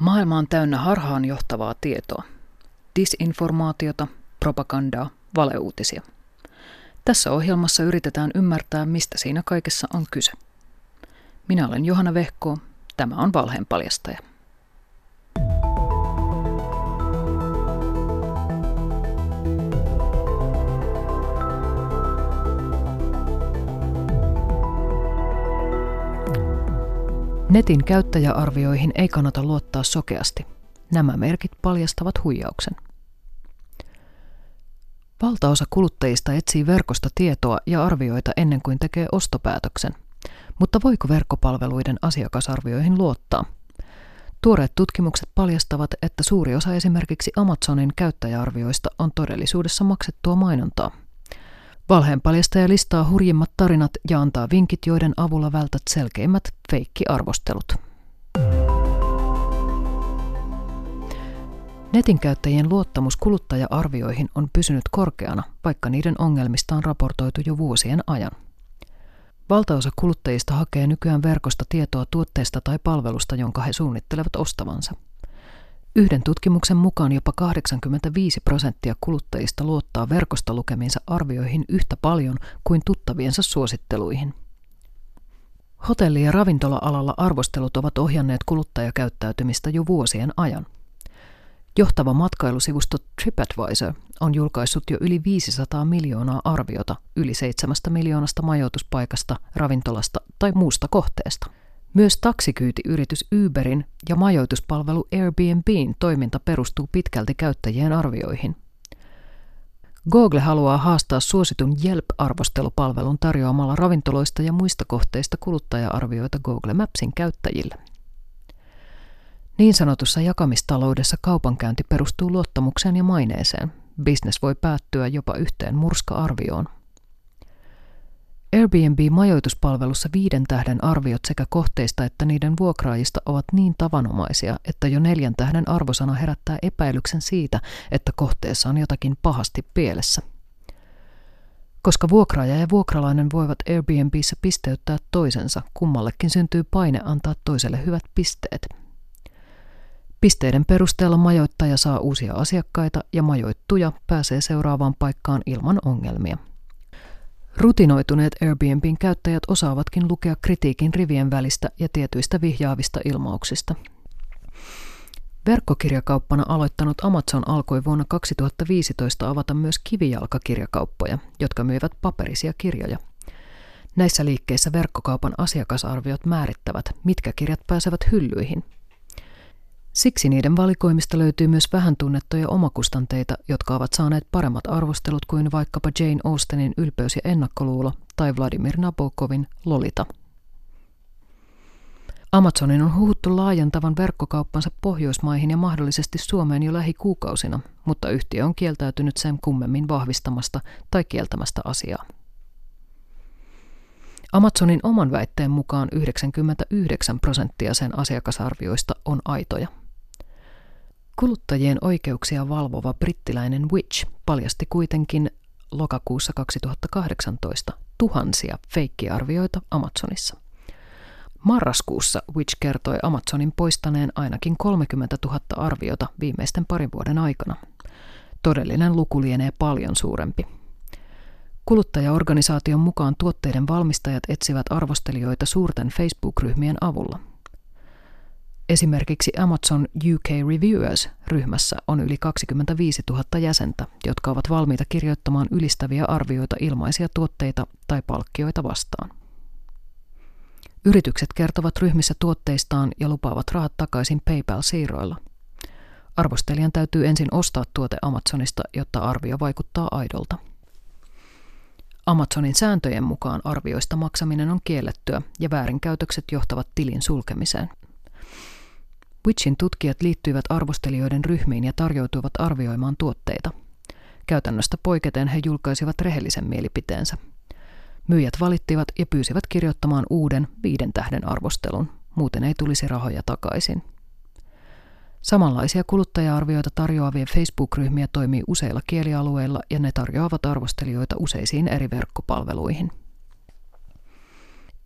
Maailma on täynnä harhaan johtavaa tietoa. Disinformaatiota, propagandaa, valeuutisia. Tässä ohjelmassa yritetään ymmärtää, mistä siinä kaikessa on kyse. Minä olen Johanna Vehko, tämä on Valheen paljastaja. Netin käyttäjäarvioihin ei kannata luottaa sokeasti. Nämä merkit paljastavat huijauksen. Valtaosa kuluttajista etsii verkosta tietoa ja arvioita ennen kuin tekee ostopäätöksen. Mutta voiko verkkopalveluiden asiakasarvioihin luottaa? Tuoreet tutkimukset paljastavat, että suuri osa esimerkiksi Amazonin käyttäjäarvioista on todellisuudessa maksettua mainontaa – Valheenpaljastaja listaa hurjimmat tarinat ja antaa vinkit, joiden avulla vältät selkeimmät feikki-arvostelut. Netin käyttäjien luottamus kuluttaja-arvioihin on pysynyt korkeana, vaikka niiden ongelmista on raportoitu jo vuosien ajan. Valtaosa kuluttajista hakee nykyään verkosta tietoa tuotteesta tai palvelusta, jonka he suunnittelevat ostavansa – Yhden tutkimuksen mukaan jopa 85 prosenttia kuluttajista luottaa verkosta lukemiinsa arvioihin yhtä paljon kuin tuttaviensa suositteluihin. Hotelli- ja ravintola-alalla arvostelut ovat ohjanneet kuluttajakäyttäytymistä jo vuosien ajan. Johtava matkailusivusto TripAdvisor on julkaissut jo yli 500 miljoonaa arviota yli 7 miljoonasta majoituspaikasta, ravintolasta tai muusta kohteesta – myös taksikyyti-yritys Uberin ja majoituspalvelu Airbnbin toiminta perustuu pitkälti käyttäjien arvioihin. Google haluaa haastaa suositun Yelp-arvostelupalvelun tarjoamalla ravintoloista ja muista kohteista kuluttaja-arvioita Google Mapsin käyttäjille. Niin sanotussa jakamistaloudessa kaupankäynti perustuu luottamukseen ja maineeseen. Business voi päättyä jopa yhteen murska-arvioon. Airbnb-majoituspalvelussa viiden tähden arviot sekä kohteista että niiden vuokraajista ovat niin tavanomaisia, että jo neljän tähden arvosana herättää epäilyksen siitä, että kohteessa on jotakin pahasti pielessä. Koska vuokraaja ja vuokralainen voivat Airbnbissä pisteyttää toisensa, kummallekin syntyy paine antaa toiselle hyvät pisteet. Pisteiden perusteella majoittaja saa uusia asiakkaita ja majoittuja pääsee seuraavaan paikkaan ilman ongelmia. Rutinoituneet Airbnbin käyttäjät osaavatkin lukea kritiikin rivien välistä ja tietyistä vihjaavista ilmauksista. Verkkokirjakauppana aloittanut Amazon alkoi vuonna 2015 avata myös kivijalkakirjakauppoja, jotka myivät paperisia kirjoja. Näissä liikkeissä verkkokaupan asiakasarviot määrittävät, mitkä kirjat pääsevät hyllyihin – Siksi niiden valikoimista löytyy myös vähän tunnettuja omakustanteita, jotka ovat saaneet paremmat arvostelut kuin vaikkapa Jane Austenin Ylpeys ja ennakkoluulo tai Vladimir Nabokovin Lolita. Amazonin on huhuttu laajentavan verkkokauppansa Pohjoismaihin ja mahdollisesti Suomeen jo lähikuukausina, mutta yhtiö on kieltäytynyt sen kummemmin vahvistamasta tai kieltämästä asiaa. Amazonin oman väitteen mukaan 99 prosenttia sen asiakasarvioista on aitoja. Kuluttajien oikeuksia valvova brittiläinen Witch paljasti kuitenkin lokakuussa 2018 tuhansia feikkiarvioita Amazonissa. Marraskuussa Witch kertoi Amazonin poistaneen ainakin 30 000 arviota viimeisten parin vuoden aikana. Todellinen luku lienee paljon suurempi. Kuluttajaorganisaation mukaan tuotteiden valmistajat etsivät arvostelijoita suurten Facebook-ryhmien avulla – Esimerkiksi Amazon UK Reviewers-ryhmässä on yli 25 000 jäsentä, jotka ovat valmiita kirjoittamaan ylistäviä arvioita ilmaisia tuotteita tai palkkioita vastaan. Yritykset kertovat ryhmissä tuotteistaan ja lupaavat rahat takaisin PayPal-siirroilla. Arvostelijan täytyy ensin ostaa tuote Amazonista, jotta arvio vaikuttaa aidolta. Amazonin sääntöjen mukaan arvioista maksaminen on kiellettyä ja väärinkäytökset johtavat tilin sulkemiseen – Witchin tutkijat liittyivät arvostelijoiden ryhmiin ja tarjoutuivat arvioimaan tuotteita. Käytännöstä poiketen he julkaisivat rehellisen mielipiteensä. Myyjät valittivat ja pyysivät kirjoittamaan uuden viiden tähden arvostelun, muuten ei tulisi rahoja takaisin. Samanlaisia kuluttaja-arvioita tarjoavia Facebook-ryhmiä toimii useilla kielialueilla ja ne tarjoavat arvostelijoita useisiin eri verkkopalveluihin.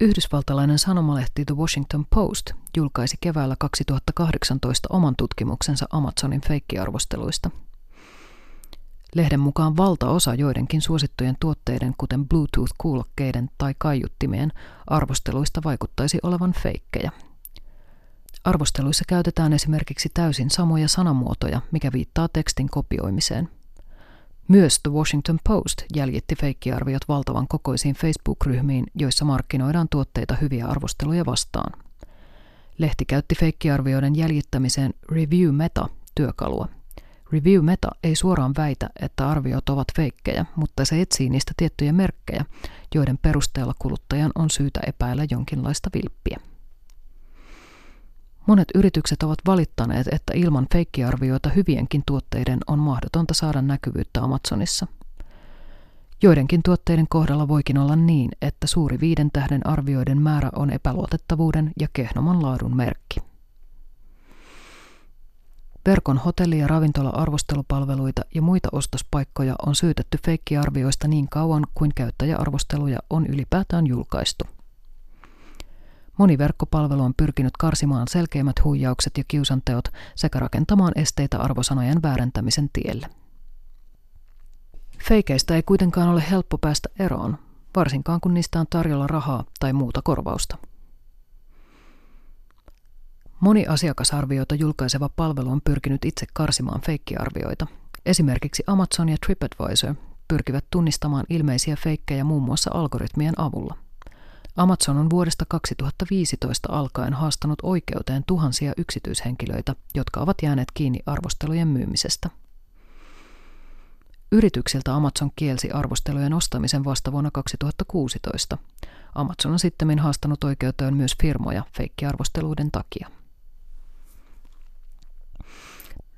Yhdysvaltalainen sanomalehti The Washington Post julkaisi keväällä 2018 oman tutkimuksensa Amazonin feikkiarvosteluista. Lehden mukaan valtaosa joidenkin suosittujen tuotteiden, kuten Bluetooth-kuulokkeiden tai kaiuttimien, arvosteluista vaikuttaisi olevan feikkejä. Arvosteluissa käytetään esimerkiksi täysin samoja sanamuotoja, mikä viittaa tekstin kopioimiseen – myös The Washington Post jäljitti feikkiarviot valtavan kokoisiin Facebook-ryhmiin, joissa markkinoidaan tuotteita hyviä arvosteluja vastaan. Lehti käytti feikkiarvioiden jäljittämiseen Review Meta-työkalua. Review Meta ei suoraan väitä, että arviot ovat feikkejä, mutta se etsii niistä tiettyjä merkkejä, joiden perusteella kuluttajan on syytä epäillä jonkinlaista vilppiä. Monet yritykset ovat valittaneet, että ilman feikkiarvioita hyvienkin tuotteiden on mahdotonta saada näkyvyyttä Amazonissa. Joidenkin tuotteiden kohdalla voikin olla niin, että suuri viiden tähden arvioiden määrä on epäluotettavuuden ja kehnoman laadun merkki. Verkon hotelli- ja ravintola-arvostelupalveluita ja muita ostospaikkoja on syytetty feikkiarvioista niin kauan kuin käyttäjäarvosteluja on ylipäätään julkaistu. Moni verkkopalvelu on pyrkinyt karsimaan selkeimmät huijaukset ja kiusanteot sekä rakentamaan esteitä arvosanojen väärentämisen tielle. Feikeistä ei kuitenkaan ole helppo päästä eroon, varsinkaan kun niistä on tarjolla rahaa tai muuta korvausta. Moni asiakasarvioita julkaiseva palvelu on pyrkinyt itse karsimaan feikkiarvioita. Esimerkiksi Amazon ja TripAdvisor pyrkivät tunnistamaan ilmeisiä feikkejä muun muassa algoritmien avulla – Amazon on vuodesta 2015 alkaen haastanut oikeuteen tuhansia yksityishenkilöitä, jotka ovat jääneet kiinni arvostelujen myymisestä. Yrityksiltä Amazon kielsi arvostelujen ostamisen vasta vuonna 2016. Amazon on sitten haastanut oikeuteen myös firmoja feikkiarvosteluiden takia.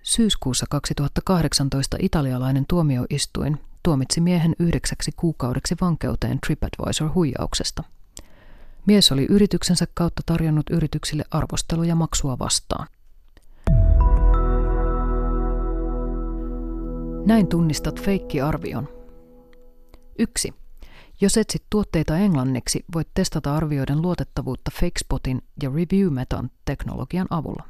Syyskuussa 2018 italialainen tuomioistuin tuomitsi miehen yhdeksäksi kuukaudeksi vankeuteen TripAdvisor-huijauksesta – Mies oli yrityksensä kautta tarjonnut yrityksille arvosteluja maksua vastaan. Näin tunnistat feikkiarvion. 1. Jos etsit tuotteita englanniksi, voit testata arvioiden luotettavuutta FakeSpotin ja ReviewMetan teknologian avulla.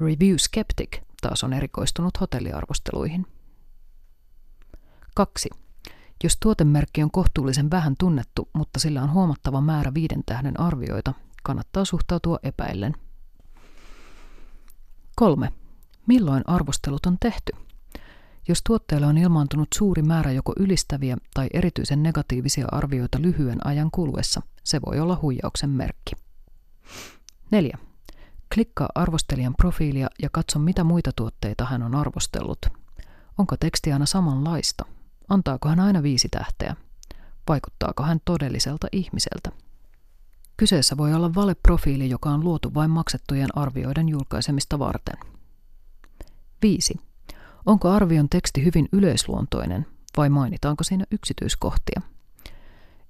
Review Skeptic taas on erikoistunut hotelliarvosteluihin. 2. Jos tuotemerkki on kohtuullisen vähän tunnettu, mutta sillä on huomattava määrä viiden tähden arvioita, kannattaa suhtautua epäillen. 3. Milloin arvostelut on tehty? Jos tuotteelle on ilmaantunut suuri määrä joko ylistäviä tai erityisen negatiivisia arvioita lyhyen ajan kuluessa, se voi olla huijauksen merkki. 4. Klikkaa arvostelijan profiilia ja katso, mitä muita tuotteita hän on arvostellut. Onko teksti aina samanlaista? Antaako hän aina viisi tähteä? Vaikuttaako hän todelliselta ihmiseltä? Kyseessä voi olla valeprofiili, joka on luotu vain maksettujen arvioiden julkaisemista varten. 5. Onko arvion teksti hyvin yleisluontoinen vai mainitaanko siinä yksityiskohtia?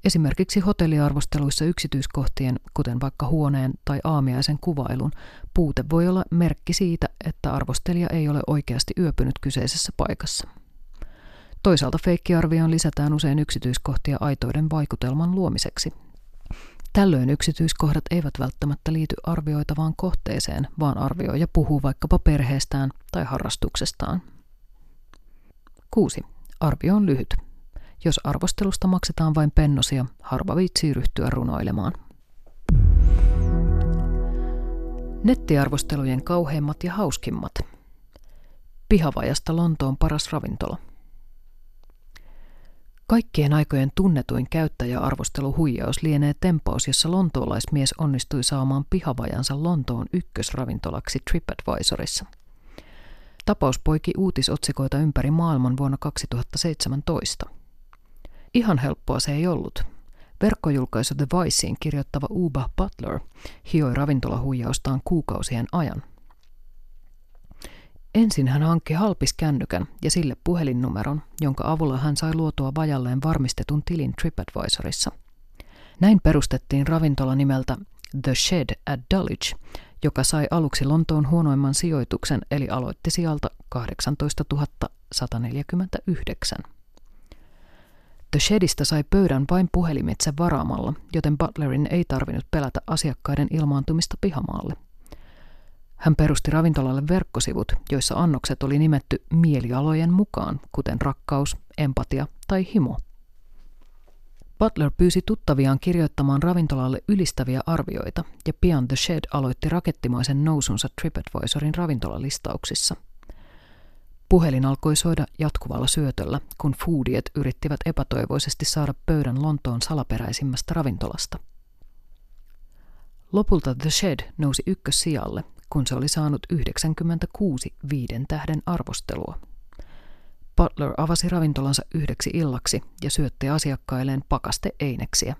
Esimerkiksi hotelliarvosteluissa yksityiskohtien, kuten vaikka huoneen tai aamiaisen kuvailun, puute voi olla merkki siitä, että arvostelija ei ole oikeasti yöpynyt kyseisessä paikassa. Toisaalta feikkiarvioon lisätään usein yksityiskohtia aitoiden vaikutelman luomiseksi. Tällöin yksityiskohdat eivät välttämättä liity arvioitavaan kohteeseen, vaan arvioija puhuu vaikkapa perheestään tai harrastuksestaan. 6. Arvio on lyhyt. Jos arvostelusta maksetaan vain pennosia, harva viitsii ryhtyä runoilemaan. Nettiarvostelujen kauheimmat ja hauskimmat. Pihavajasta Lontoon paras ravintola – Kaikkien aikojen tunnetuin käyttäjäarvosteluhuijaus lienee tempaus, jossa lontoolaismies onnistui saamaan pihavajansa Lontoon ykkösravintolaksi TripAdvisorissa. Tapaus poiki uutisotsikoita ympäri maailman vuonna 2017. Ihan helppoa se ei ollut. Verkkojulkaisu The Viceen kirjoittava Uba Butler hioi ravintolahuijaustaan kuukausien ajan – Ensin hän hankki halpiskännykän ja sille puhelinnumeron, jonka avulla hän sai luotua vajalleen varmistetun tilin TripAdvisorissa. Näin perustettiin ravintola nimeltä The Shed at Dulwich, joka sai aluksi Lontoon huonoimman sijoituksen eli aloitti sijalta 18 149. The Shedistä sai pöydän vain puhelimitse varaamalla, joten Butlerin ei tarvinnut pelätä asiakkaiden ilmaantumista pihamaalle. Hän perusti ravintolalle verkkosivut, joissa annokset oli nimetty mielialojen mukaan, kuten rakkaus, empatia tai himo. Butler pyysi tuttaviaan kirjoittamaan ravintolalle ylistäviä arvioita, ja pian The Shed aloitti rakettimaisen nousunsa TripAdvisorin ravintolalistauksissa. Puhelin alkoi soida jatkuvalla syötöllä, kun foodiet yrittivät epätoivoisesti saada pöydän Lontoon salaperäisimmästä ravintolasta. Lopulta The Shed nousi ykkössijalle, kun se oli saanut 96 viiden tähden arvostelua. Butler avasi ravintolansa yhdeksi illaksi ja syötti asiakkailleen pakaste eineksiä.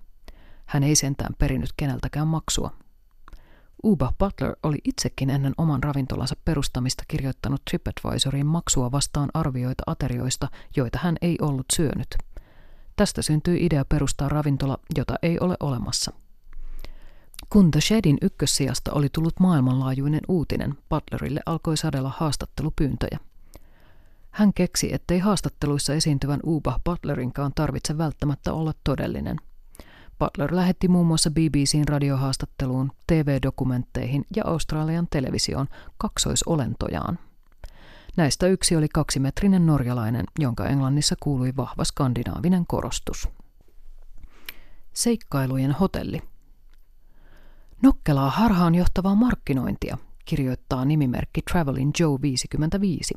Hän ei sentään perinyt keneltäkään maksua. Uba Butler oli itsekin ennen oman ravintolansa perustamista kirjoittanut TripAdvisoriin maksua vastaan arvioita aterioista, joita hän ei ollut syönyt. Tästä syntyi idea perustaa ravintola, jota ei ole olemassa – kun The Shedin ykkössijasta oli tullut maailmanlaajuinen uutinen, Butlerille alkoi sadella haastattelupyyntöjä. Hän keksi, ettei haastatteluissa esiintyvän Uba Butlerinkaan tarvitse välttämättä olla todellinen. Butler lähetti muun muassa BBCn radiohaastatteluun, TV-dokumentteihin ja Australian televisioon kaksoisolentojaan. Näistä yksi oli kaksimetrinen norjalainen, jonka Englannissa kuului vahva skandinaavinen korostus. Seikkailujen hotelli – Nokkelaa harhaan johtavaa markkinointia, kirjoittaa nimimerkki Travelin Joe 55.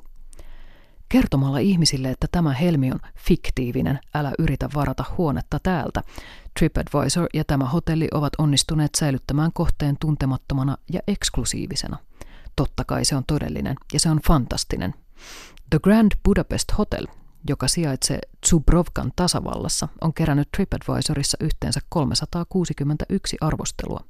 Kertomalla ihmisille, että tämä helmi on fiktiivinen, älä yritä varata huonetta täältä. TripAdvisor ja tämä hotelli ovat onnistuneet säilyttämään kohteen tuntemattomana ja eksklusiivisena. Totta kai se on todellinen ja se on fantastinen. The Grand Budapest Hotel, joka sijaitsee Zubrovkan tasavallassa, on kerännyt TripAdvisorissa yhteensä 361 arvostelua.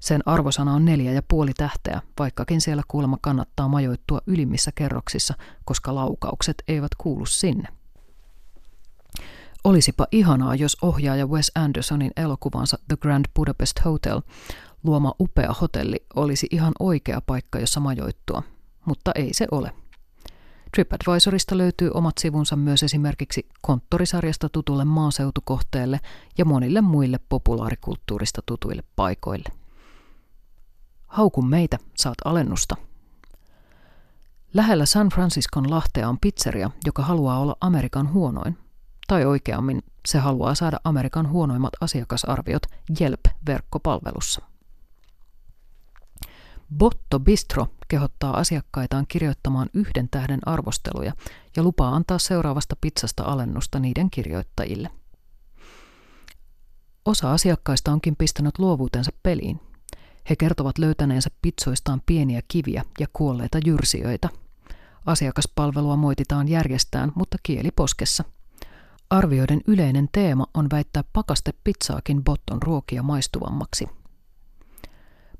Sen arvosana on neljä ja puoli tähteä, vaikkakin siellä kuulemma kannattaa majoittua ylimmissä kerroksissa, koska laukaukset eivät kuulu sinne. Olisipa ihanaa, jos ohjaaja Wes Andersonin elokuvansa The Grand Budapest Hotel luoma upea hotelli olisi ihan oikea paikka, jossa majoittua, mutta ei se ole. TripAdvisorista löytyy omat sivunsa myös esimerkiksi konttorisarjasta tutulle maaseutukohteelle ja monille muille populaarikulttuurista tutuille paikoille. Hauku meitä, saat alennusta. Lähellä San Franciscon lahtea on pizzeria, joka haluaa olla Amerikan huonoin. Tai oikeammin, se haluaa saada Amerikan huonoimmat asiakasarviot Yelp-verkkopalvelussa. Botto Bistro kehottaa asiakkaitaan kirjoittamaan yhden tähden arvosteluja ja lupaa antaa seuraavasta pizzasta alennusta niiden kirjoittajille. Osa asiakkaista onkin pistänyt luovuutensa peliin he kertovat löytäneensä pitsoistaan pieniä kiviä ja kuolleita jyrsijöitä. Asiakaspalvelua moititaan järjestään, mutta kieli poskessa. Arvioiden yleinen teema on väittää pakaste pizzaakin Botton ruokia maistuvammaksi.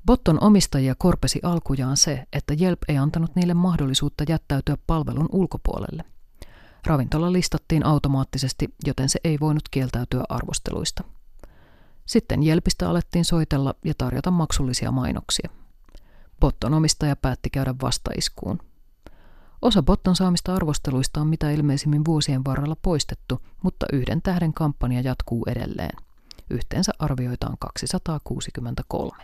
Botton omistajia korpesi alkujaan se, että Jelp ei antanut niille mahdollisuutta jättäytyä palvelun ulkopuolelle. Ravintola listattiin automaattisesti, joten se ei voinut kieltäytyä arvosteluista. Sitten Jelpistä alettiin soitella ja tarjota maksullisia mainoksia. Botton omistaja päätti käydä vastaiskuun. Osa Botton saamista arvosteluista on mitä ilmeisimmin vuosien varrella poistettu, mutta yhden tähden kampanja jatkuu edelleen. Yhteensä arvioitaan 263.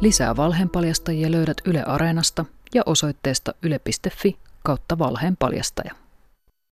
Lisää valheenpaljastajia löydät Yle Areenasta ja osoitteesta yle.fi kautta valheenpaljastaja.